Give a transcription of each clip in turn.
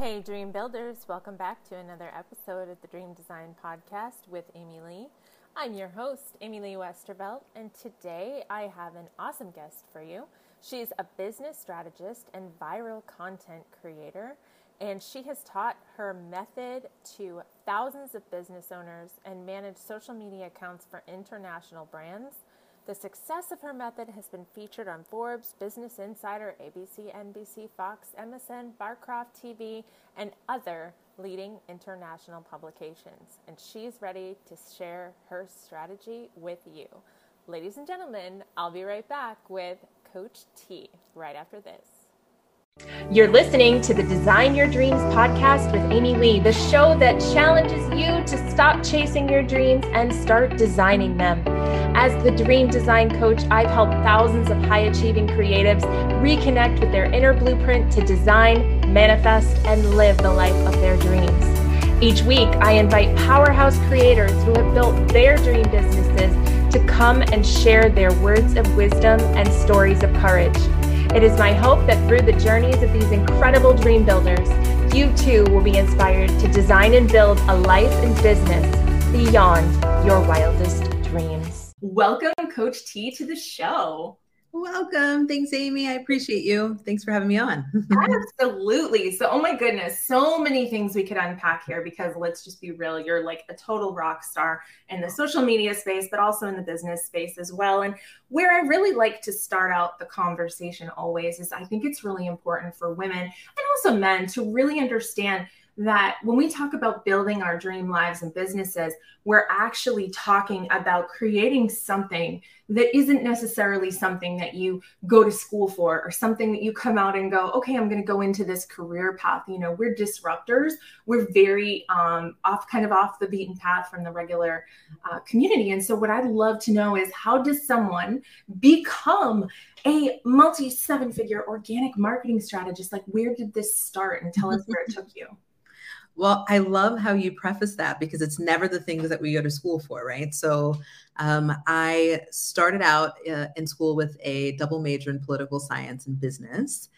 Hey, Dream Builders, welcome back to another episode of the Dream Design Podcast with Amy Lee. I'm your host, Amy Lee Westervelt, and today I have an awesome guest for you. She's a business strategist and viral content creator, and she has taught her method to thousands of business owners and managed social media accounts for international brands. The success of her method has been featured on Forbes, Business Insider, ABC, NBC, Fox, MSN, Barcroft TV, and other leading international publications. And she's ready to share her strategy with you. Ladies and gentlemen, I'll be right back with Coach T right after this. You're listening to the Design Your Dreams podcast with Amy Lee, the show that challenges you to stop chasing your dreams and start designing them. As the dream design coach, I've helped thousands of high achieving creatives reconnect with their inner blueprint to design, manifest, and live the life of their dreams. Each week, I invite powerhouse creators who have built their dream businesses to come and share their words of wisdom and stories of courage. It is my hope that through the journeys of these incredible dream builders, you too will be inspired to design and build a life and business beyond your wildest. Welcome, Coach T, to the show. Welcome. Thanks, Amy. I appreciate you. Thanks for having me on. Absolutely. So, oh my goodness, so many things we could unpack here because let's just be real, you're like a total rock star in the social media space, but also in the business space as well. And where I really like to start out the conversation always is I think it's really important for women and also men to really understand that when we talk about building our dream lives and businesses, we're actually talking about creating something that isn't necessarily something that you go to school for or something that you come out and go, okay, I'm going to go into this career path. You know, we're disruptors. We're very um, off, kind of off the beaten path from the regular uh, community. And so, what I'd love to know is how does someone become a multi seven figure organic marketing strategist? Like, where did this start? And tell us where it took you. Well, I love how you preface that because it's never the things that we go to school for, right? So um, I started out uh, in school with a double major in political science and business.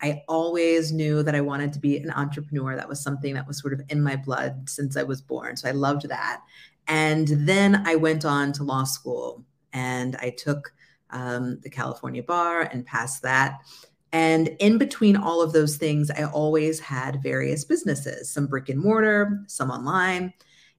I always knew that I wanted to be an entrepreneur. That was something that was sort of in my blood since I was born. So I loved that. And then I went on to law school and I took um, the California bar and passed that. And in between all of those things, I always had various businesses, some brick and mortar, some online.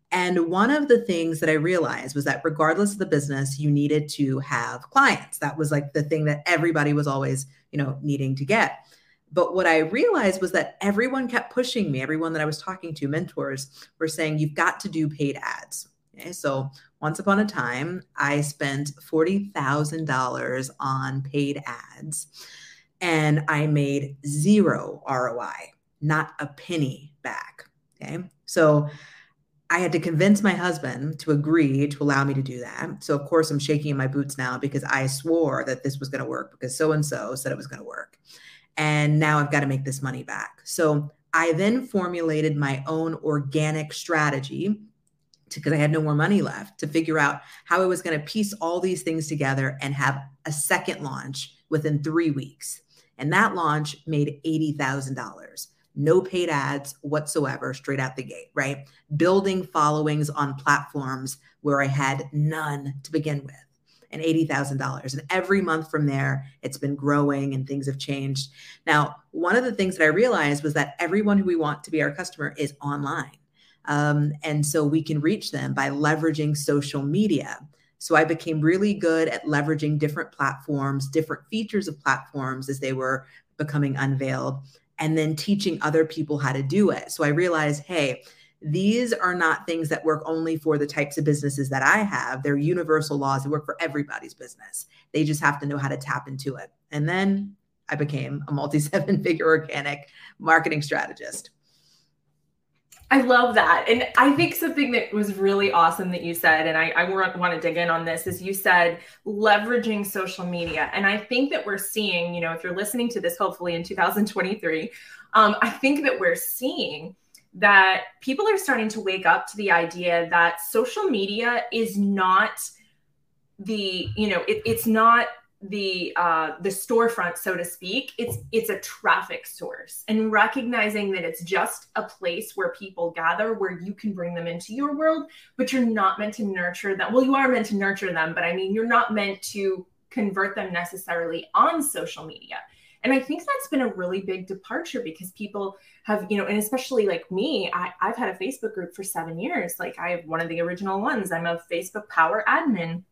And one of the things that I realized was that regardless of the business, you needed to have clients. That was like the thing that everybody was always, you know, needing to get. But what I realized was that everyone kept pushing me. Everyone that I was talking to, mentors, were saying, you've got to do paid ads. Okay, so once upon a time, I spent $40,000 on paid ads and I made zero ROI, not a penny back. Okay. So I had to convince my husband to agree to allow me to do that. So, of course, I'm shaking in my boots now because I swore that this was going to work because so and so said it was going to work. And now I've got to make this money back. So, I then formulated my own organic strategy because I had no more money left to figure out how I was going to piece all these things together and have a second launch within three weeks. And that launch made $80,000. No paid ads whatsoever, straight out the gate, right? Building followings on platforms where I had none to begin with and $80,000. And every month from there, it's been growing and things have changed. Now, one of the things that I realized was that everyone who we want to be our customer is online. Um, and so we can reach them by leveraging social media. So I became really good at leveraging different platforms, different features of platforms as they were becoming unveiled, and then teaching other people how to do it. So I realized, hey, these are not things that work only for the types of businesses that I have. They're universal laws that work for everybody's business. They just have to know how to tap into it. And then I became a multi seven figure organic marketing strategist. I love that. And I think something that was really awesome that you said, and I, I want to dig in on this, is you said leveraging social media. And I think that we're seeing, you know, if you're listening to this hopefully in 2023, um, I think that we're seeing that people are starting to wake up to the idea that social media is not the, you know, it, it's not the uh, the storefront, so to speak. It's it's a traffic source, and recognizing that it's just a place where people gather, where you can bring them into your world, but you're not meant to nurture them. Well, you are meant to nurture them, but I mean, you're not meant to convert them necessarily on social media. And I think that's been a really big departure because people have, you know, and especially like me, I, I've had a Facebook group for seven years. Like I have one of the original ones. I'm a Facebook power admin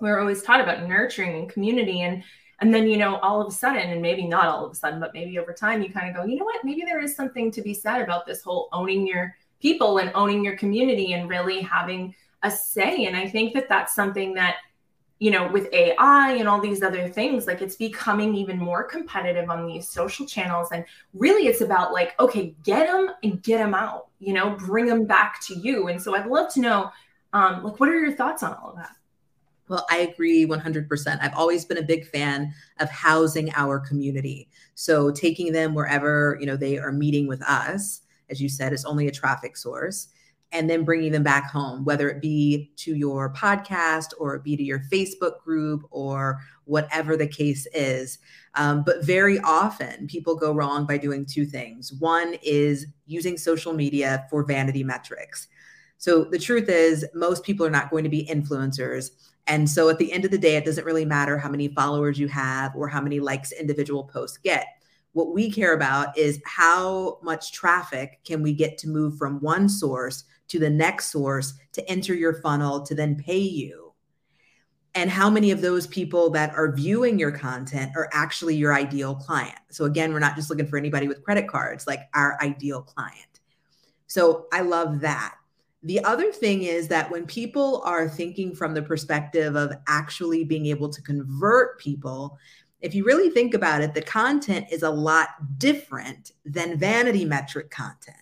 we're always taught about nurturing and community and and then you know all of a sudden and maybe not all of a sudden but maybe over time you kind of go you know what? Maybe there is something to be said about this whole owning your people and owning your community and really having a say. And i think that that's something that you know with ai and all these other things like it's becoming even more competitive on these social channels and really it's about like okay get them and get them out you know bring them back to you. And so i'd love to know um, like what are your thoughts on all of that well, I agree 100%. I've always been a big fan of housing our community. So taking them wherever, you know, they are meeting with us, as you said, is only a traffic source, and then bringing them back home, whether it be to your podcast or it be to your Facebook group or whatever the case is. Um, but very often people go wrong by doing two things. One is using social media for vanity metrics. So the truth is, most people are not going to be influencers and so at the end of the day, it doesn't really matter how many followers you have or how many likes individual posts get. What we care about is how much traffic can we get to move from one source to the next source to enter your funnel to then pay you. And how many of those people that are viewing your content are actually your ideal client. So, again, we're not just looking for anybody with credit cards, like our ideal client. So, I love that. The other thing is that when people are thinking from the perspective of actually being able to convert people, if you really think about it, the content is a lot different than vanity metric content.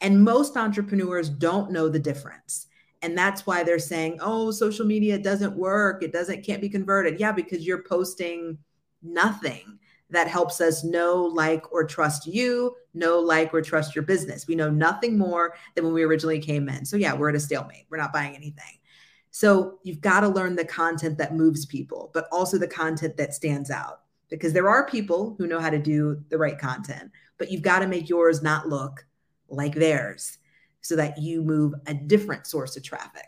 And most entrepreneurs don't know the difference. And that's why they're saying, oh, social media doesn't work. It doesn't, can't be converted. Yeah, because you're posting nothing that helps us know, like, or trust you, know, like, or trust your business. We know nothing more than when we originally came in. So, yeah, we're at a stalemate. We're not buying anything. So, you've got to learn the content that moves people, but also the content that stands out because there are people who know how to do the right content, but you've got to make yours not look like theirs so that you move a different source of traffic.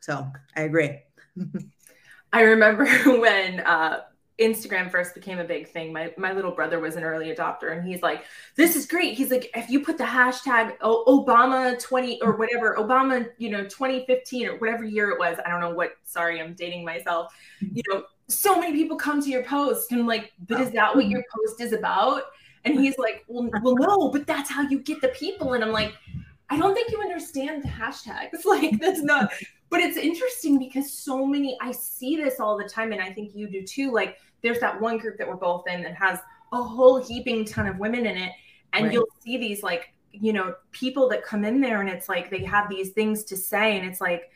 So, I agree. I remember when uh, Instagram first became a big thing, my my little brother was an early adopter, and he's like, "This is great." He's like, "If you put the hashtag Obama twenty or whatever, Obama, you know, twenty fifteen or whatever year it was, I don't know what. Sorry, I'm dating myself. You know, so many people come to your post, and like, but is that what your post is about? And he's like, well, well, no, but that's how you get the people. And I'm like, I don't think you understand the hashtags. Like that's not. But it's interesting because so many I see this all the time, and I think you do too. Like there's that one group that we're both in that has a whole heaping ton of women in it and right. you'll see these like you know people that come in there and it's like they have these things to say and it's like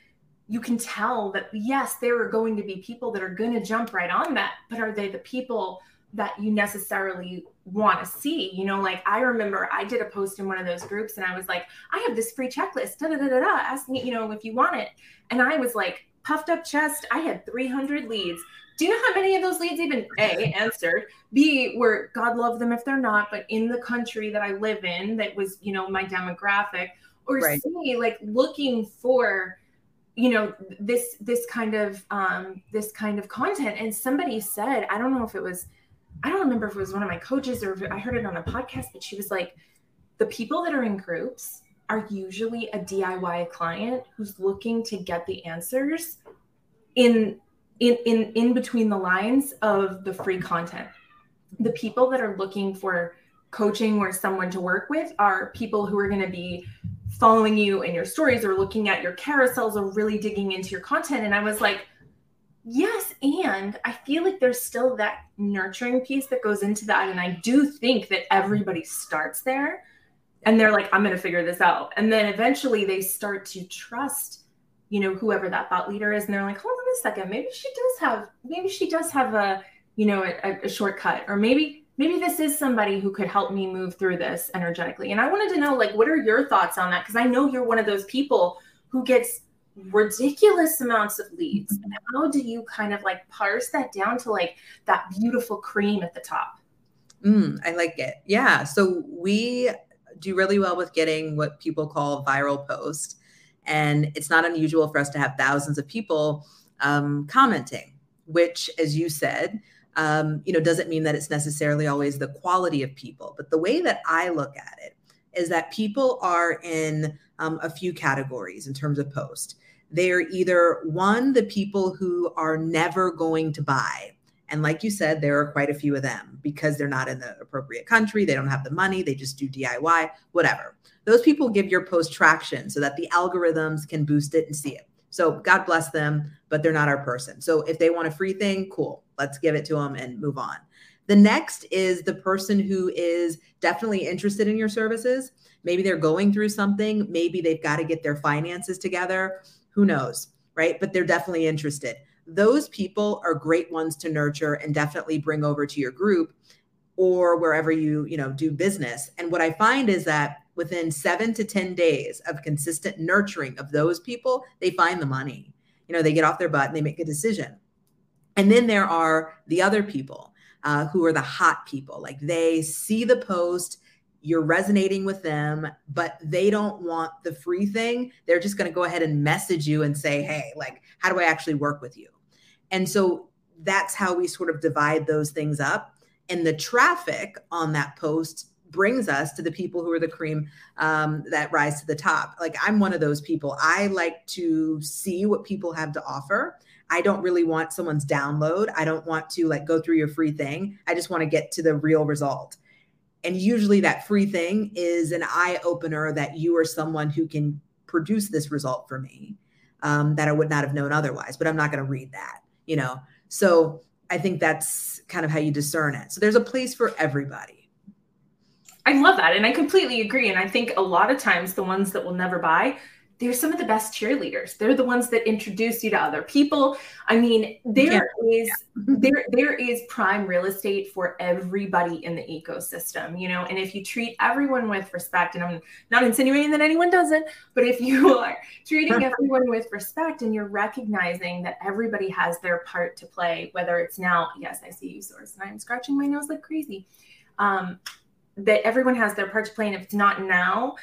you can tell that yes there are going to be people that are going to jump right on that but are they the people that you necessarily want to see you know like i remember i did a post in one of those groups and i was like i have this free checklist da da da da da ask me you know if you want it and i was like puffed up chest i had 300 leads do you know how many of those leads even A answered? B were God love them if they're not, but in the country that I live in, that was, you know, my demographic. Or right. C, like looking for, you know, this this kind of um this kind of content. And somebody said, I don't know if it was, I don't remember if it was one of my coaches or I heard it on a podcast, but she was like, the people that are in groups are usually a DIY client who's looking to get the answers in in, in in between the lines of the free content. The people that are looking for coaching or someone to work with are people who are going to be following you and your stories or looking at your carousels or really digging into your content. And i was like yes and i feel like there's still that nurturing piece that goes into that and i do think that everybody starts there and they're like i'm going to figure this out. And then eventually they start to trust you know whoever that thought leader is and they're like hold on a second maybe she does have maybe she does have a you know a, a shortcut or maybe maybe this is somebody who could help me move through this energetically. And i wanted to know like what are your thoughts on that? Because i know you're one of those people who gets ridiculous amounts of leads. Mm-hmm. How do you kind of like parse that down to like that beautiful cream at the top? Mm, I like it. Yeah. So we do really well with getting what people call viral posts. And it's not unusual for us to have thousands of people um, commenting, which, as you said, um, you know, doesn't mean that it's necessarily always the quality of people. But the way that I look at it is that people are in um, a few categories in terms of post. They're either one, the people who are never going to buy. And like you said, there are quite a few of them because they're not in the appropriate country, they don't have the money, they just do DIY, whatever. Those people give your post traction so that the algorithms can boost it and see it. So God bless them, but they're not our person. So if they want a free thing, cool, let's give it to them and move on. The next is the person who is definitely interested in your services. Maybe they're going through something, maybe they've got to get their finances together. Who knows, right? But they're definitely interested. Those people are great ones to nurture and definitely bring over to your group or wherever you, you know, do business. And what I find is that within 7 to 10 days of consistent nurturing of those people, they find the money. You know, they get off their butt and they make a decision. And then there are the other people uh, who are the hot people. Like they see the post, you're resonating with them, but they don't want the free thing. They're just going to go ahead and message you and say, hey, like, how do I actually work with you? And so that's how we sort of divide those things up. And the traffic on that post brings us to the people who are the cream um, that rise to the top. Like I'm one of those people. I like to see what people have to offer. I don't really want someone's download. I don't want to like go through your free thing. I just want to get to the real result. And usually that free thing is an eye opener that you are someone who can produce this result for me um, that I would not have known otherwise, but I'm not going to read that, you know? So I think that's kind of how you discern it. So there's a place for everybody. I love that. And I completely agree. And I think a lot of times the ones that will never buy they're some of the best cheerleaders. They're the ones that introduce you to other people. I mean, there yeah. is there there is prime real estate for everybody in the ecosystem, you know. And if you treat everyone with respect, and I'm not insinuating that anyone doesn't, but if you are treating everyone with respect and you're recognizing that everybody has their part to play, whether it's now, yes, I see you, source, and I'm scratching my nose like crazy. Um, that everyone has their part to play, and if it's not now,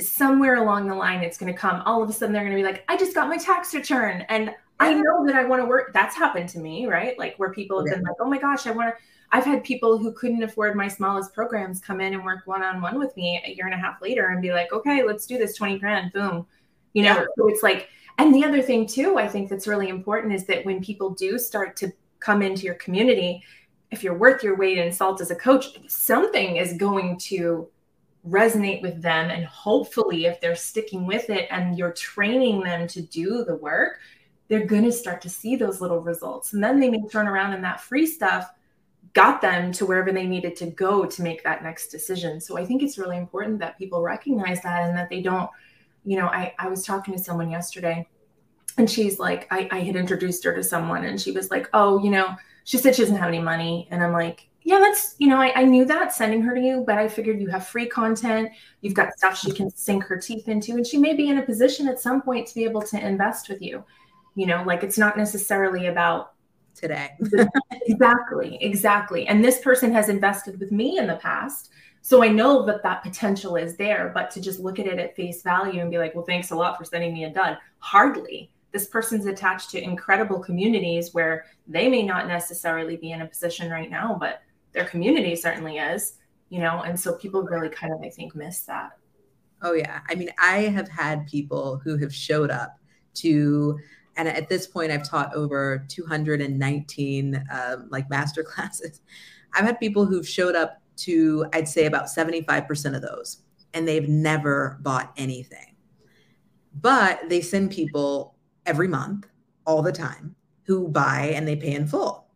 somewhere along the line it's going to come. All of a sudden they're going to be like i just got my tax return and i know that i want to work. That's happened to me right? Like where people have yeah. been like oh my gosh i want to i've had people who couldn't afford my smallest programs come in and work one-on-one with me a year and a half later and be like okay let's do this 20 grand boom you know? Yeah. so it's like and the other thing too i think that's really important is that when people do start to come into your community if you're worth your weight in salt as a coach something is going to resonate with them and hopefully if they're sticking with it and you're training them to do the work they're going to start to see those little results. And then they may turn around and that free stuff got them to wherever they needed to go to make that next decision. So i think it's really important that people recognize that and that they don't you know i, I was talking to someone yesterday and she's like I, I had introduced her to someone and she was like oh you know she said she doesn't have any money and i'm like yeah, that's, you know, I, I, knew that sending her to you, but I figured you have free content. You've got stuff she can sink her teeth into, and she may be in a position at some point to be able to invest with you. You know, like it's not necessarily about today. exactly, exactly. And this person has invested with me in the past. So I know that that potential is there, but to just look at it at face value and be like, well, thanks a lot for sending me a dud, hardly this person's attached to incredible communities where they may not necessarily be in a position right now, but their community certainly is, you know, and so people really kind of, I think, miss that. Oh, yeah. I mean, I have had people who have showed up to, and at this point, I've taught over 219 um, like master classes. I've had people who've showed up to, I'd say about 75% of those, and they've never bought anything. But they send people every month, all the time, who buy and they pay in full.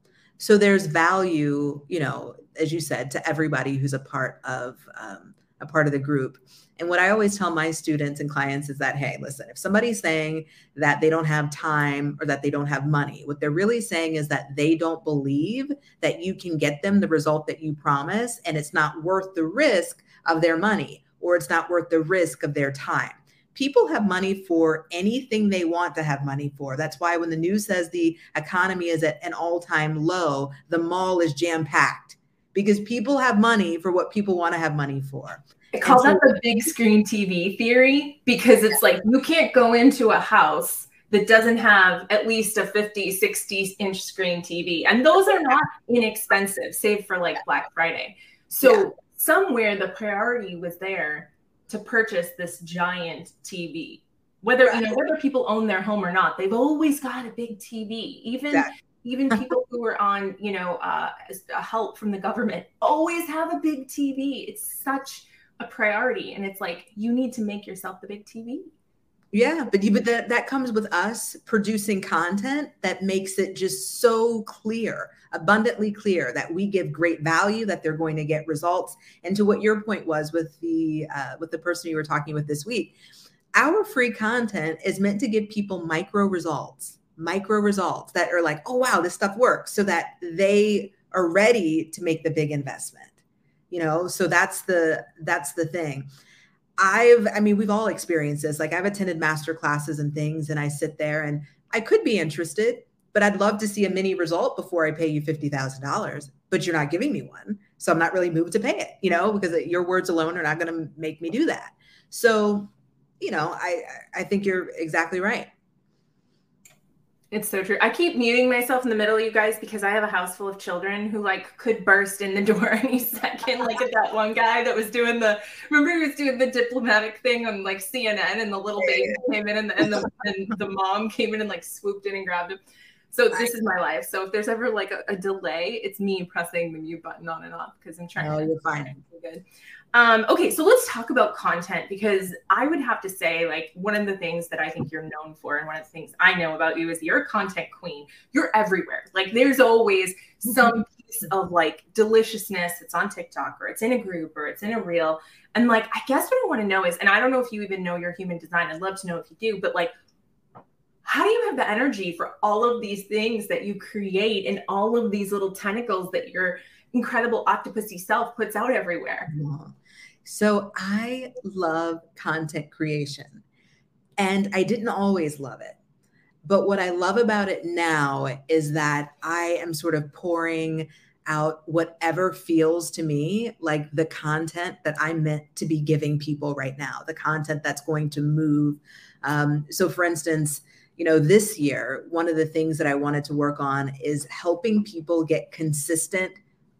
So there's value, you know, as you said, to everybody who's a part of um, a part of the group. And what I always tell my students and clients is that, hey, listen, if somebody's saying that they don't have time or that they don't have money, what they're really saying is that they don't believe that you can get them the result that you promise, and it's not worth the risk of their money or it's not worth the risk of their time. People have money for anything they want to have money for. That's why when the news says the economy is at an all time low, the mall is jam packed because people have money for what people want to have money for. I call so, that the big screen TV theory because it's like you can't go into a house that doesn't have at least a 50, 60 inch screen TV. And those are not inexpensive, save for like Black Friday. So yeah. somewhere the priority was there to purchase this giant TV. Whether you know whether people own their home or not, they've always got a big TV. Even even people who are on you know uh, help from the government always have a big TV. It's such a priority, and it's like you need to make yourself the big TV. Yeah, but but that that comes with us producing content that makes it just so clear, abundantly clear that we give great value, that they're going to get results. And to what your point was with the uh, with the person you were talking with this week, our free content is meant to give people micro results, micro results that are like, oh wow, this stuff works, so that they are ready to make the big investment. You know, so that's the that's the thing. I've, I mean, we've all experienced this. Like I've attended master classes and things, and I sit there and I could be interested, but I'd love to see a mini result before I pay you $50,000, but you're not giving me one. So I'm not really moved to pay it, you know, because your words alone are not going to make me do that. So, you know, I, I think you're exactly right. It's so true. I keep muting myself in the middle, you guys, because I have a house full of children who like could burst in the door any second. Like at that one guy that was doing the remember he was doing the diplomatic thing on like CNN, and the little baby came in, and the and the, and the mom came in and like swooped in and grabbed him. So this is my life. So if there's ever like a, a delay, it's me pressing the mute button on and off because I'm trying. Oh, to you're fine. Good. Um, okay, so let's talk about content because I would have to say, like, one of the things that I think you're known for, and one of the things I know about you is you're a content queen. You're everywhere. Like, there's always some piece of like deliciousness that's on TikTok or it's in a group or it's in a reel. And like, I guess what I want to know is, and I don't know if you even know your human design. I'd love to know if you do, but like, how do you have the energy for all of these things that you create and all of these little tentacles that your incredible octopusy self puts out everywhere? So I love content creation and I didn't always love it. But what I love about it now is that I am sort of pouring out whatever feels to me like the content that I'm meant to be giving people right now, the content that's going to move. Um, so, for instance, you know, this year, one of the things that I wanted to work on is helping people get consistent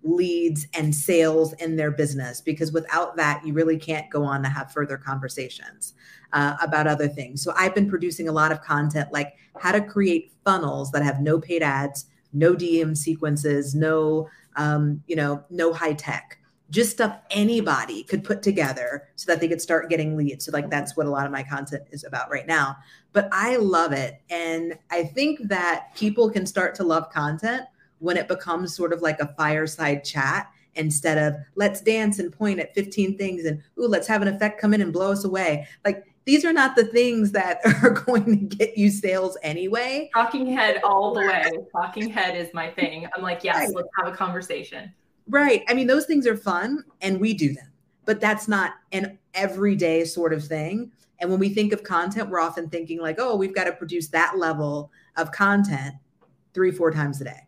leads and sales in their business because without that you really can't go on to have further conversations uh, about other things. So i've been producing a lot of content like how to create funnels that have no paid ads no dm sequences no um, you know no high tech just stuff anybody could put together so that they could start getting leads. So, like, that's what a lot of my content is about right now. But I love it. And I think that people can start to love content when it becomes sort of like a fireside chat instead of let's dance and point at 15 things and ooh, let's have an effect come in and blow us away. Like these are not the things that are going to get you sales anyway. Talking head all the way. Talking head is my thing. I'm like, yes, right. let's have a conversation. Right. I mean, those things are fun and we do them, but that's not an everyday sort of thing. And when we think of content, we're often thinking like, oh, we've got to produce that level of content three, four times a day.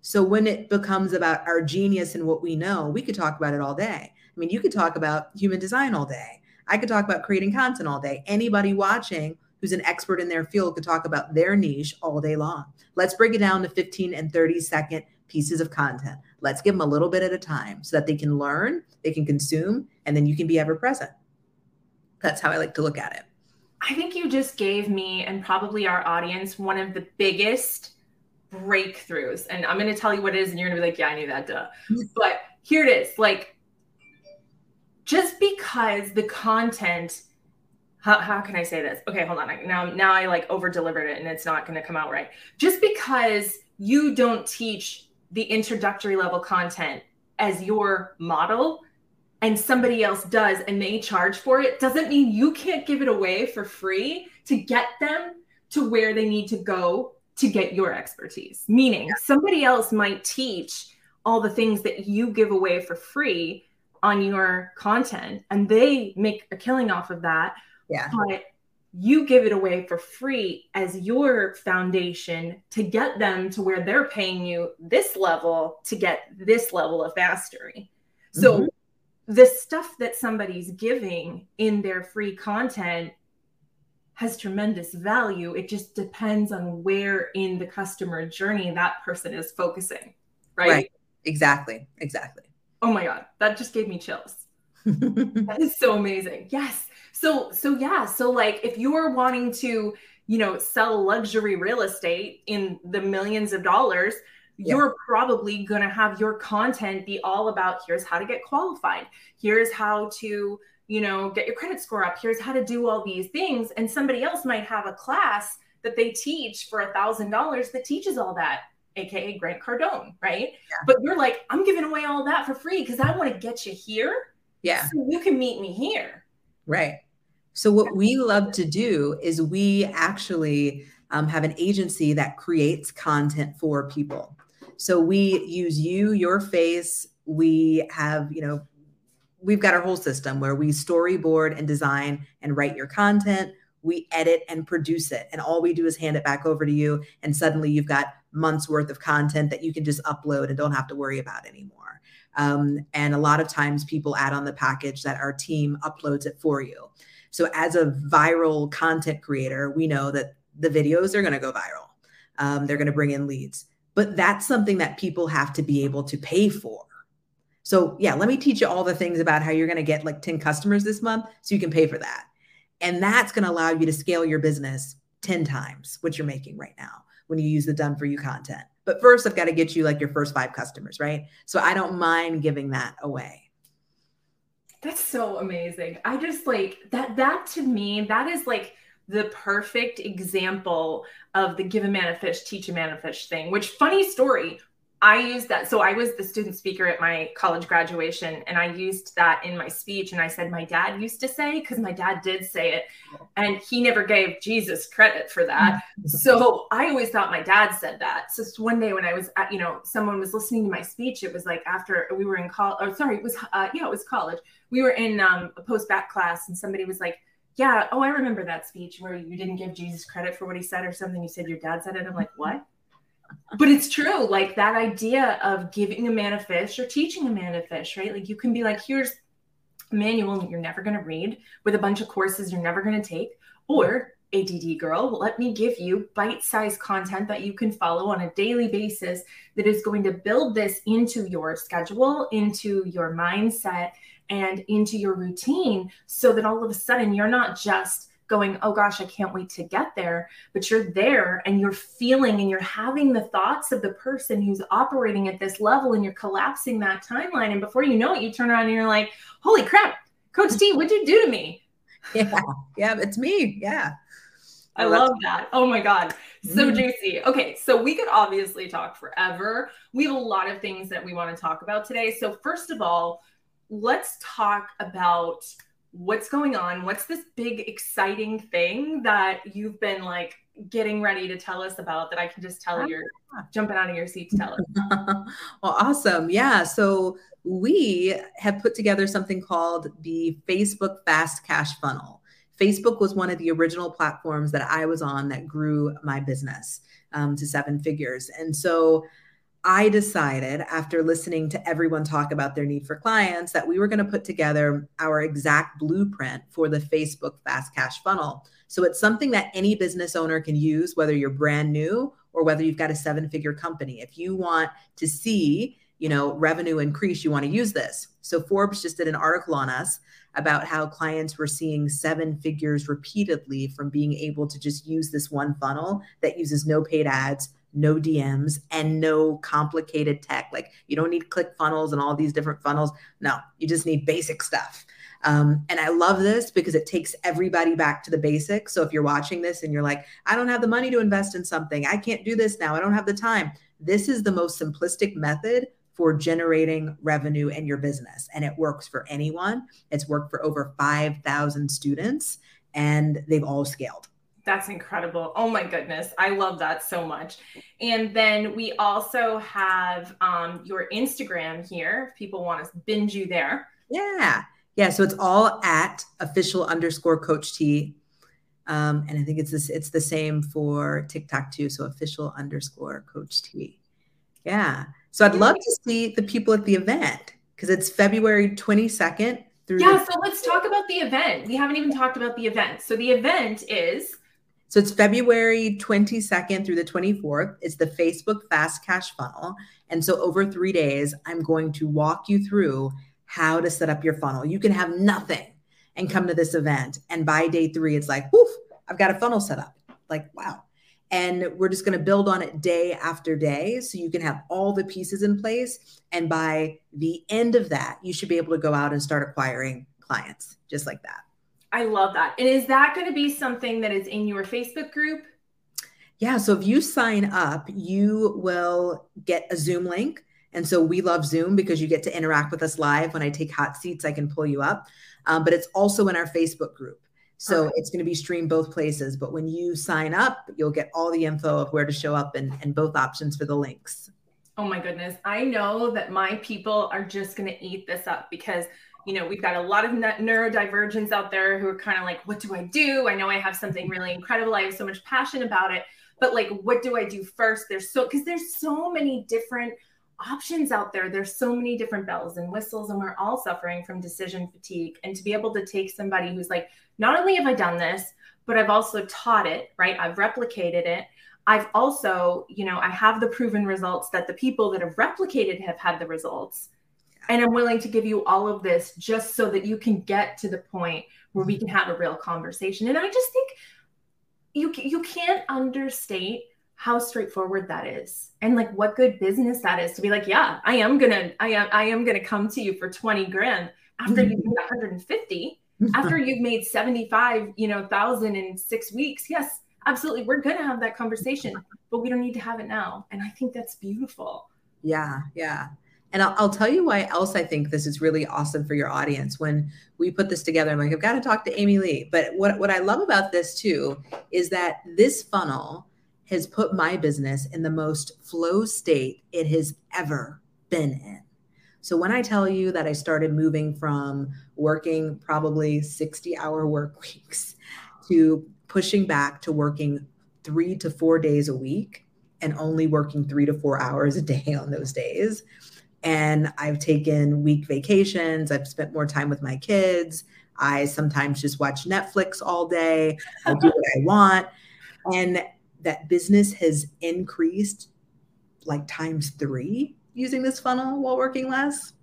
So when it becomes about our genius and what we know, we could talk about it all day. I mean, you could talk about human design all day. I could talk about creating content all day. Anybody watching who's an expert in their field could talk about their niche all day long. Let's break it down to 15 and 30 second pieces of content. Let's give them a little bit at a time so that they can learn, they can consume, and then you can be ever present. That's how I like to look at it. I think you just gave me and probably our audience one of the biggest breakthroughs. And I'm going to tell you what it is, and you're going to be like, yeah, I knew that, duh. Mm-hmm. But here it is. Like, just because the content, how, how can I say this? Okay, hold on. Now, now I like over delivered it and it's not going to come out right. Just because you don't teach the introductory level content as your model and somebody else does and they charge for it doesn't mean you can't give it away for free to get them to where they need to go to get your expertise. Meaning, yeah. somebody else might teach all the things that you give away for free on your content and they make a killing off of that Yeah. But you give it away for free as your foundation to get them to where they're paying you this level to get this level of mastery. So mm-hmm. the stuff that somebody's giving in their free content has tremendous value. It just depends on where in the customer journey that person is focusing. Right. Right. Exactly. Exactly. Oh my God. That just gave me chills. That is so amazing. Yes. So, so yeah. So, like, if you're wanting to, you know, sell luxury real estate in the millions of dollars, yeah. you're probably going to have your content be all about here's how to get qualified, here's how to, you know, get your credit score up. Here's how to do all these things. And somebody else might have a class that they teach for a thousand dollars that teaches all that, aka Grant Cardone, right? Yeah. But you're like, I'm giving away all that for free because I want to get you here. Yeah. So you can meet me here. Right. So what we love to do is we actually um, have an agency that creates content for people. So we use you, your face. We have, you know, we've got our whole system where we storyboard and design and write your content we edit and produce it and all we do is hand it back over to you and suddenly you've got months worth of content that you can just upload and don't have to worry about anymore um, and a lot of times people add on the package that our team uploads it for you so as a viral content creator we know that the videos are going to go viral um, they're going to bring in leads but that's something that people have to be able to pay for so, yeah, let me teach you all the things about how you're going to get like 10 customers this month so you can pay for that. And that's going to allow you to scale your business 10 times what you're making right now when you use the done for you content. But first, I've got to get you like your first five customers, right? So, I don't mind giving that away. That's so amazing. I just like that, that to me, that is like, the perfect example of the give a man a fish, teach a man a fish thing, which funny story, I used that. So I was the student speaker at my college graduation, and I used that in my speech. And I said, My dad used to say, because my dad did say it, and he never gave Jesus credit for that. so I always thought my dad said that. So one day when I was at, you know, someone was listening to my speech, it was like after we were in college, or sorry, it was, uh, yeah, it was college. We were in um, a post bac class, and somebody was like, Yeah, oh, I remember that speech where you didn't give Jesus credit for what he said or something. You said your dad said it. I'm like, What? But it's true like that idea of giving a man a fish or teaching a man a fish right? Like you can be like here's a manual you're never going to read with a bunch of courses you're never going to take or ADD girl, let me give you bite sized content that you can follow on a daily basis that is going to build this into your schedule, into your mindset, and into your routine so that all of a sudden you're not just going, oh gosh, I can't wait to get there. But you're there and you're feeling and you're having the thoughts of the person who's operating at this level and you're collapsing that timeline. And before you know it, you turn around and you're like, holy crap, Coach T, what'd you do to me? Yeah, yeah, it's me. Yeah. I love that. Oh my God. So mm-hmm. juicy. Okay. So we could obviously talk forever. We have a lot of things that we want to talk about today. So, first of all, let's talk about what's going on? What's this big exciting thing that you've been like getting ready to tell us about that I can just tell you're jumping out of your seat to tell us? well, awesome. Yeah. So we have put together something called the Facebook Fast Cash Funnel. Facebook was one of the original platforms that I was on that grew my business um, to seven figures. And so I decided after listening to everyone talk about their need for clients that we were going to put together our exact blueprint for the Facebook fast cash funnel. So it's something that any business owner can use, whether you're brand new or whether you've got a seven figure company. If you want to see, you know, revenue increase, you want to use this. So Forbes just did an article on us about how clients were seeing seven figures repeatedly from being able to just use this one funnel that uses no paid ads no DMs, and no complicated tech. Like you don't need ClickFunnels and all these different funnels. No, you just need basic stuff. Um, and I love this because it takes everybody back to the basics. So if you're watching this and you're like, I don't have the money to invest in something, I can't do this now, I don't have the time. This is the most simplistic method for generating revenue in your business. And it works for anyone. It's worked for over 5,000 students and they've all scaled. That's incredible. Oh my goodness. I love that so much. And then we also have um, your Instagram here if people want to binge you there. Yeah. Yeah, so it's all at official underscore coach T. Um, and I think it's this, it's the same for TikTok too. So official underscore coach T. Yeah. So I'd love to see the people at the event because it's February 22nd through. Yeah. So let's talk about the event. We haven't even talked about the event. So the event is. So it's February 22nd through the 24th. It's the Facebook Fast Cash Funnel. And so over three days, I'm going to walk you through how to set up your funnel. You can have nothing and come to this event. And by day three, it's like, woof, I've got a funnel set up. Like, wow. And we're just going to build on it day after day. So you can have all the pieces in place. And by the end of that, you should be able to go out and start acquiring clients just like that. I love that. And is that going to be something that is in your Facebook group? Yeah. So if you sign up, you will get a Zoom link. And so we love Zoom because you get to interact with us live. When I take hot seats, I can pull you up. Um, but it's also in our Facebook group. So okay. it's going to be streamed both places. But when you sign up, you'll get all the info of where to show up and, and both options for the links. Oh my goodness. I know that my people are just going to eat this up because, you know, we've got a lot of neurodivergents out there who are kind of like, what do I do? I know I have something really incredible. I have so much passion about it. But like, what do I do first? There's so, because there's so many different options out there. There's so many different bells and whistles, and we're all suffering from decision fatigue. And to be able to take somebody who's like, not only have I done this, but I've also taught it, right? I've replicated it. I've also, you know, I have the proven results that the people that have replicated have had the results. And I'm willing to give you all of this just so that you can get to the point where we mm-hmm. can have a real conversation. And I just think you you can't understate how straightforward that is and like what good business that is to be like yeah i am gonna i am i am gonna come to you for 20 grand after you've made 150 mm-hmm. after you've made 75 you know thousand in six weeks yes absolutely we're gonna have that conversation but we don't need to have it now and i think that's beautiful yeah yeah and I'll, I'll, tell you why else I think this is really awesome for your audience. When we put this together, I'm like, I've got to talk to Amy Lee. But what, what I love about this too is that this funnel has put my business in the most flow state it has ever been in. So when I tell you that I started moving from working probably 60 hour work weeks to pushing back to working three to four days a week and only working three to four hours a day on those days. And I've taken week vacations. I've spent more time with my kids. I sometimes just watch Netflix all day. I do what I want. And that business has increased like times three using this funnel while working less.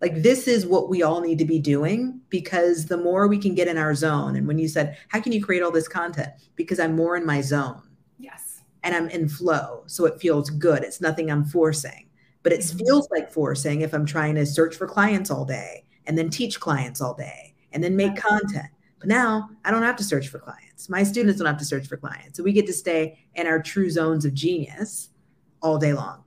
Like, this is what we all need to be doing because the more we can get in our zone. And when you said, How can you create all this content? Because I'm more in my zone. Yes. And I'm in flow. So it feels good. It's nothing I'm forcing, but it mm-hmm. feels like forcing if I'm trying to search for clients all day and then teach clients all day and then make content. But now I don't have to search for clients. My students don't have to search for clients. So we get to stay in our true zones of genius all day long.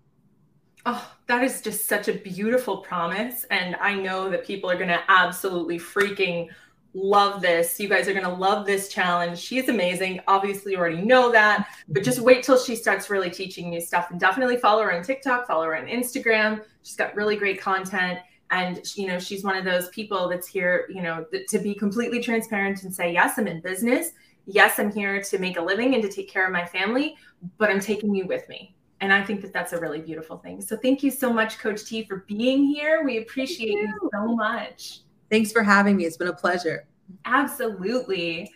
Oh, that is just such a beautiful promise. And I know that people are going to absolutely freaking love this. You guys are going to love this challenge. She's amazing. Obviously, you already know that, but just wait till she starts really teaching you stuff and definitely follow her on TikTok, follow her on Instagram. She's got really great content and you know she's one of those people that's here you know th- to be completely transparent and say yes i'm in business yes i'm here to make a living and to take care of my family but i'm taking you with me and i think that that's a really beautiful thing so thank you so much coach t for being here we appreciate you. you so much thanks for having me it's been a pleasure absolutely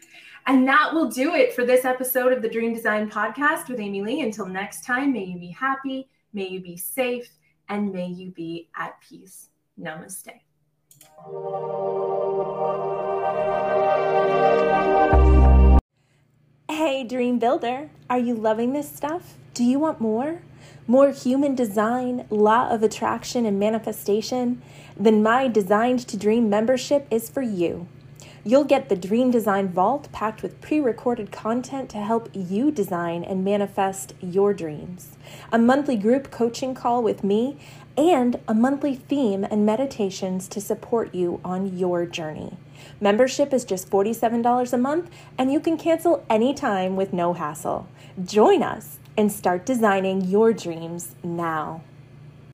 and that will do it for this episode of the Dream Design Podcast with Amy Lee. Until next time, may you be happy, may you be safe, and may you be at peace. Namaste. Hey, Dream Builder, are you loving this stuff? Do you want more? More human design, law of attraction, and manifestation? Then my Designed to Dream membership is for you. You'll get the Dream Design Vault packed with pre recorded content to help you design and manifest your dreams, a monthly group coaching call with me, and a monthly theme and meditations to support you on your journey. Membership is just $47 a month, and you can cancel anytime with no hassle. Join us and start designing your dreams now.